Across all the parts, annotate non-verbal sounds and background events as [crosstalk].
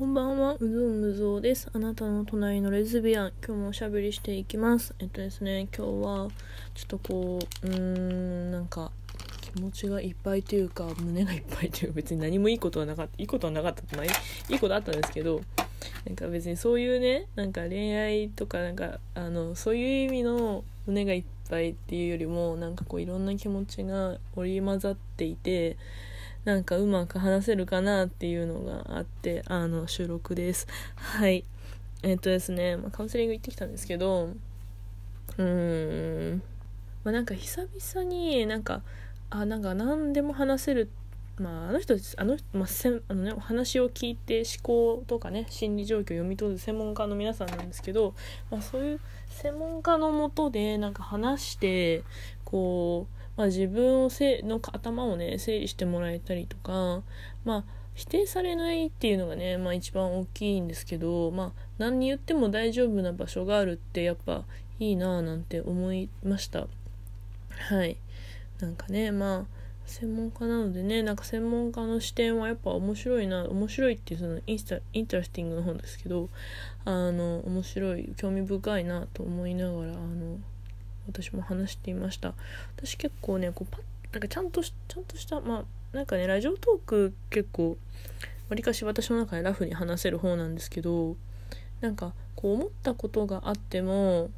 こんばんは、うずうむぞうです。あなたの隣のレズビアン、今日もおしゃべりしていきます。えっとですね、今日は、ちょっとこう、うーん、なんか、気持ちがいっぱいというか、胸がいっぱいという別に何もいいことはなかった、いいことはなかったまあいいことあったんですけど、なんか別にそういうね、なんか恋愛とか、なんか、あの、そういう意味の胸がいっぱいっていうよりも、なんかこういろんな気持ちが織り交ざっていて、なんかうまく話せるかなっていうのがあってあの収録です。はい。えっとですね、まあ、カウンセリング行ってきたんですけどうーん。まあなんか久々になんかあなんか何でも話せるまあ、あの人あの,、まあせあのね、お話を聞いて思考とかね心理状況を読み取る専門家の皆さんなんですけど、まあ、そういう専門家のもとでなんか話してこうまあ、自分をせの頭をね整理してもらえたりとかまあ否定されないっていうのがね、まあ、一番大きいんですけど、まあ、何に言っても大丈夫な場所があるってやっぱいいなぁなんて思いました。はい。なんかねまあ専門家なのでねなんか専門家の視点はやっぱ面白いな面白いっていうそのインスタインタラスティングの本ですけどあの面白い興味深いなと思いながらあの私も話していました。私結構ねこうパッなんかちゃんとちゃんとしたまあなんかねラジオトーク結構わりかし私の中でラフに話せる方なんですけどなんかこう思ったことがあっても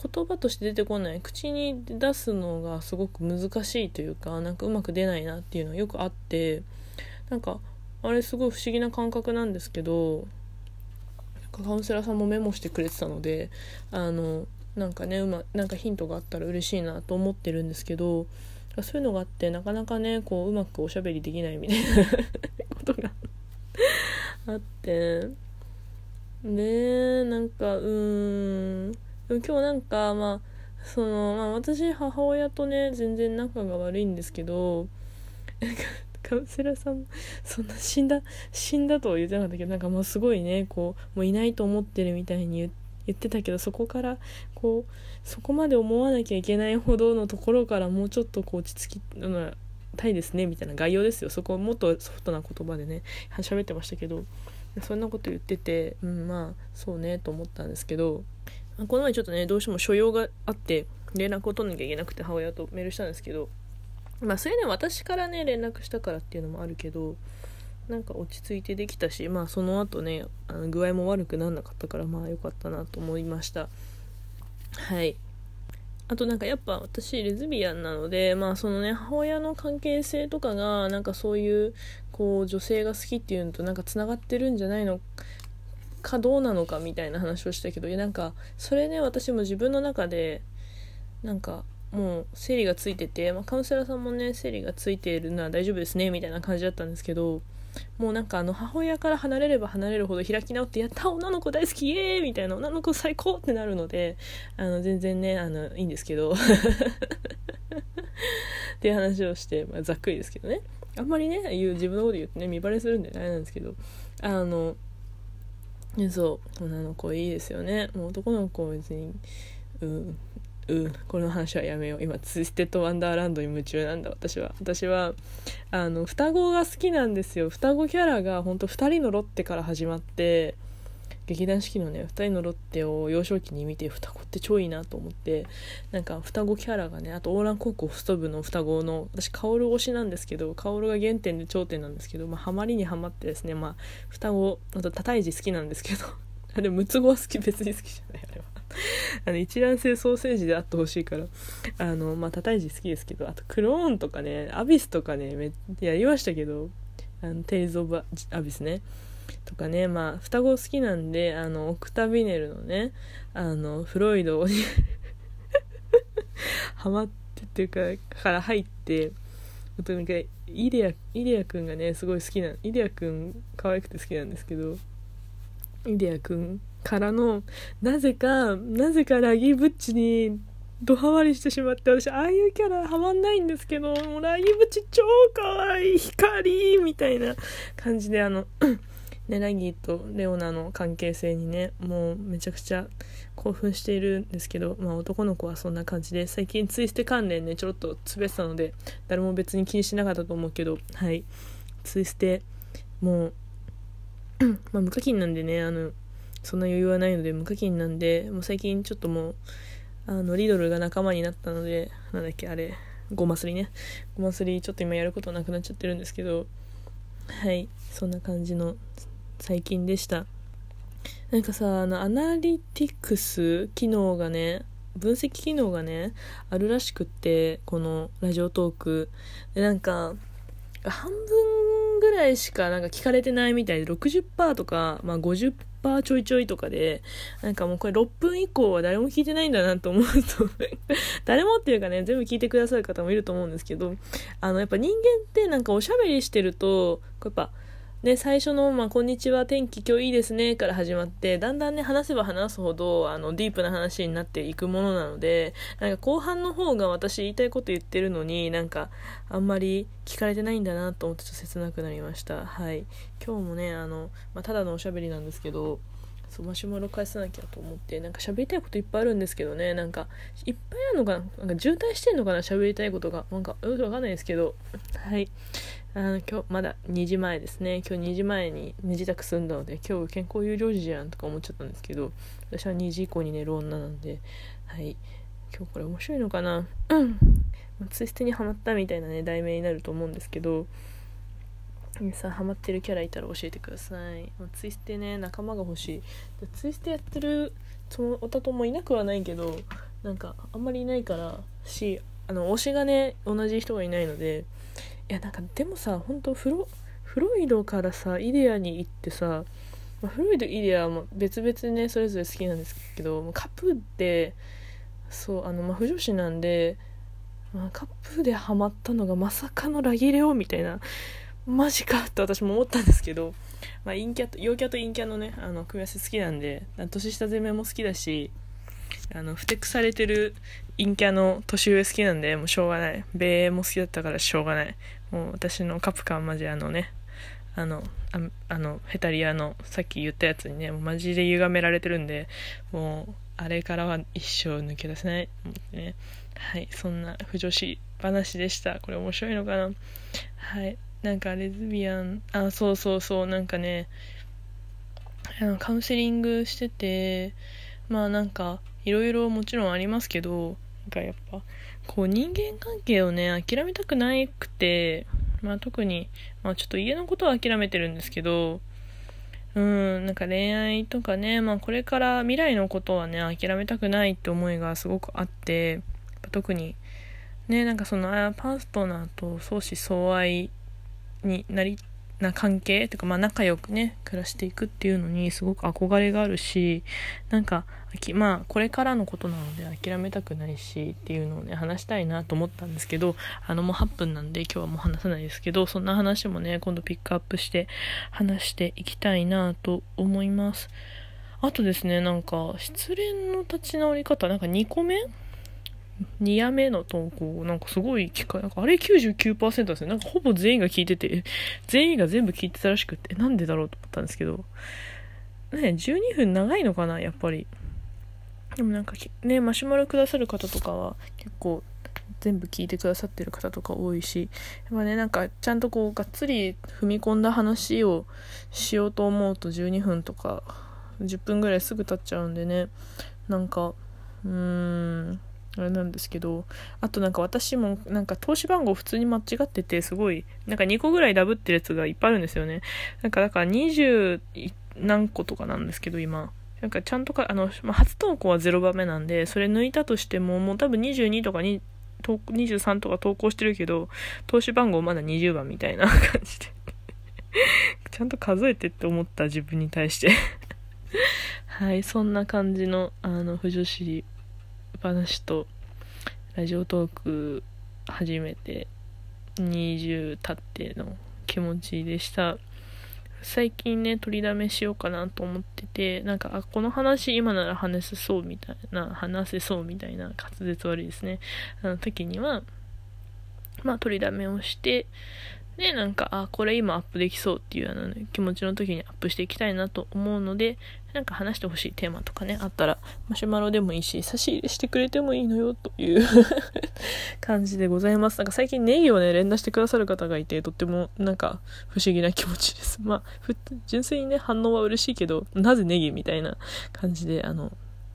言葉として出てこない口に出すのがすごく難しいというかなんかうまく出ないなっていうのはよくあってなんかあれすごい不思議な感覚なんですけどカウンセラーさんもメモしてくれてたのであのなんかねうまなんかヒントがあったら嬉しいなと思ってるんですけどそういうのがあってなかなかねこううまくおしゃべりできないみたいなことが [laughs] あって。でなんかうん。今日なんかまあそのまあ私母親とね全然仲が悪いんですけどカウンセラーさんそんな死んだ死んだとは言ってなかったけどなんかもうすごいねこうもういないと思ってるみたいに言って言ってたけどそこからこうそこまで思わなきゃいけないほどのところからもうちょっとこう落ち着きたいですねみたいな概要ですよ。そこをもっとソフトな言葉でね喋ってましたけどそんなこと言ってて、うん、まあそうねと思ったんですけどこの前ちょっとねどうしても所用があって連絡を取んなきゃいけなくて母親とメールしたんですけどまあそれね私からね連絡したからっていうのもあるけどなんか落ち着いてできたしまあその後ねあの具合も悪くなんなかったからまあ良かったなと思いました。はい。あとなんかやっぱ私レズビアンなのでまあそのね母親の関係性とかがなんかそういうこう女性が好きっていうのとなんかつながってるんじゃないのかどうなのかみたいな話をしたけどいやなんかそれね私も自分の中でなんかもう生理がついてて、まあ、カウンセラーさんもね生理がついてるのは大丈夫ですねみたいな感じだったんですけどもうなんかあの母親から離れれば離れるほど開き直ってやった女の子大好きイエーイみたいな女の子最高ってなるのであの全然ねあのいいんですけど。[laughs] っていう話をして、まあ、ざっくりですけどね。あんまりね言う自分のこと言ってね見バレするんであれなんですけど。あのそう女の子いいですよね。もう男の子別にうん。うんこの話はやめよう。今ツイステッドワンダーランドに夢中なんだ。私は。私はあの双子が好きなんですよ。双子キャラがほんと2人のロッテから始まって劇団四季のね2人のロッテを幼少期に見て双子って超いいなと思ってなんか双子キャラがねあとオーラン高校スト部の双子の私薫推しなんですけど薫が原点で頂点なんですけど、まあ、ハマりにはまってですねまあ双子あと多胎児好きなんですけど [laughs] あれ六つ子は好き別に好きじゃないあれは。[laughs] あの一卵性ソーセージであってほしいから。あのまあ叩い字好きですけどあとクローンとかねアビスとかねめやりましたけどあのテイズ・オブ・アビスね。とかねまあ双子好きなんであのオクタビネルのねあのフロイドに [laughs] ハマってっていうかから入ってなんかイデアイデア君がねすごい好きなイデア君可愛くて好きなんですけどイデア君からのなぜかなぜかラギーブッチにドハマりしてしまって私ああいうキャラハマんないんですけどもうラギーブッチ超かわいい光みたいな感じであの [clears throat] ね、ラギーとレオナの関係性にねもうめちゃくちゃ興奮しているんですけど、まあ、男の子はそんな感じで最近ツイステ関連ねちょろっと滑ってたので誰も別に気にしなかったと思うけどはい。ツイステもう [clears throat] まあ無課金なんでねあのそんな余裕はないので無課金なんでもう最近ちょっともうあのリドルが仲間になったのでなんだっけあれごますりね。ごますりちょっと今やることなくなっちゃってるんですけどはいそんな感じの最近でした。なんかさあのアナリティクス機能がね分析機能がねあるらしくってこのラジオトーク。でなんか半分ぐらいしかなんか聞かれてないみたいで60%とか、まあ、50%ちょいちょいとかでなんかもうこれ6分以降は誰も聞いてないんだなと思うと [laughs] 誰もっていうかね全部聞いてくださる方もいると思うんですけどあのやっぱ人間ってなんかおしゃべりしてるとやっぱで、最初の、まあ、こんにちは、天気今日いいですね、から始まって、だんだんね、話せば話すほど、あの、ディープな話になっていくものなので、なんか後半の方が私言いたいこと言ってるのに、なんか、あんまり聞かれてないんだなと思ってちょっと切なくなりました。はい。今日もね、あの、まあ、ただのおしゃべりなんですけど、そうマシュマロ返さなきゃと思ってなんか喋りたいこといっぱいあるんですけどねなんかいっぱいあるのかななんか渋滞してんのかな喋りたいことが。なんかよくわかんないですけど。[laughs] はい。あの今日まだ2時前ですね。今日2時前に身支度済んだので今日健康有料児じゃんとか思っちゃったんですけど私は2時以降に寝る女なんで。はい。今日これ面白いのかな。[clears throat] うんツイステにハマったみたいなね題名になると思うんですけどさんハマってるキャラいたら教えてください。ツイステね仲間が欲しい。ツイステやってるおたともいなくはないけどなんかあんまりいないからしあの推しがね同じ人がいないのでいやなんかでもさ本当フロフロイドからさイデアに行ってさ、まあ、フロイドイデアも別々でねそれぞれ好きなんですけどカップってそうあのまあ不女子なんで、まあ、カップでハマったのがまさかのラギレオみたいなマジかって私も思ったんですけど、まあ、陰キャと陽キャと陰キャのねあの組み合わせ好きなんで年下攻めも好きだしあのふてくされてる陰キャの年上好きなんでもうしょうがない。米英も好きだったからしょうがない。もう私のカプカンマジあのねあのああのヘタリアのさっき言ったやつにねマジで歪められてるんでもうあれからは一生抜け出せない。思ってね。はい。そんな不女子話でした。これ面白いのかな？はい。なんかレズビアンあそうそうそうなんかねあのカウンセリングしててまあなんかいろいろもちろんありますけどなんかやっぱこう人間関係をね諦めたくなくてまあ特にまあちょっと家のことは諦めてるんですけどうんなんか恋愛とかねまあこれから未来のことはね諦めたくないって思いがすごくあって特にねなんかそのパートナーと相思相愛になりな関係とか、まあ、仲良くね暮らしていくっていうのにすごく憧れがあるしなんかまあこれからのことなので諦めたくないしっていうのをね話したいなと思ったんですけどあのもう8分なんで今日はもう話さないですけどそんな話もね今度ピックアップして話していきたいなと思います。あとですねなんか失恋の立ち直り方なんか2個目2夜目の投稿、なんかすごい聞か、なんかあれ99%ですね。なんかほぼ全員が聞いてて、全員が全部聞いてたらしくて、なんでだろうと思ったんですけど、ね、12分長いのかな、やっぱり。でもなんかね、マシュマロくださる方とかは結構全部聞いてくださってる方とか多いし、やっぱね、なんかちゃんとこう、がっつり踏み込んだ話をしようと思うと12分とか10分ぐらいすぐ経っちゃうんでね、なんか、うーん、あれなんですけどあとなんか私もなんか投資番号普通に間違っててすごいなんか2個ぐらいダブってるやつがいっぱいあるんですよね。なんかだから20何個とかなんですけど今。なんかちゃんとかあの、ま、初投稿は0番目なんでそれ抜いたとしてももう多分22とかに23とか投稿してるけど投資番号まだ20番みたいな感じで。[laughs] ちゃんと数えてって思った自分に対して。はいそんな感じのあの不女子話とラジオトーク初めて20経っての気持ちでした。最近ね取りだめしようかなと思っててなんかあこの話今なら話せそうみたいな話せそうみたいな滑舌悪いですね。あの時にはまあ取りだめをしてで、なんか、あ、これ今アップできそうっていうあの、ね、気持ちの時にアップしていきたいなと思うので、なんか話してほしいテーマとかね、あったら、マシュマロでもいいし、差し入れしてくれてもいいのよ、という [laughs] 感じでございます。なんか最近ネギをね、連打してくださる方がいて、とってもなんか不思議な気持ちです。まあ、純粋にね、反応は嬉しいけど、なぜネギみたいな感じで、あの、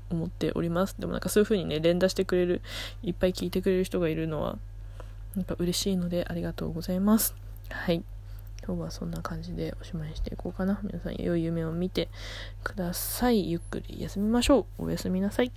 思っております。でもなんかそういう風にね、連打してくれる、いっぱい聞いてくれる人がいるのは、なんか嬉しいのでありがとうございます。はい。今日はそんな感じでおしまいしていこうかな。皆さん良い夢を見てください。ゆっくり休みましょう。おやすみなさい。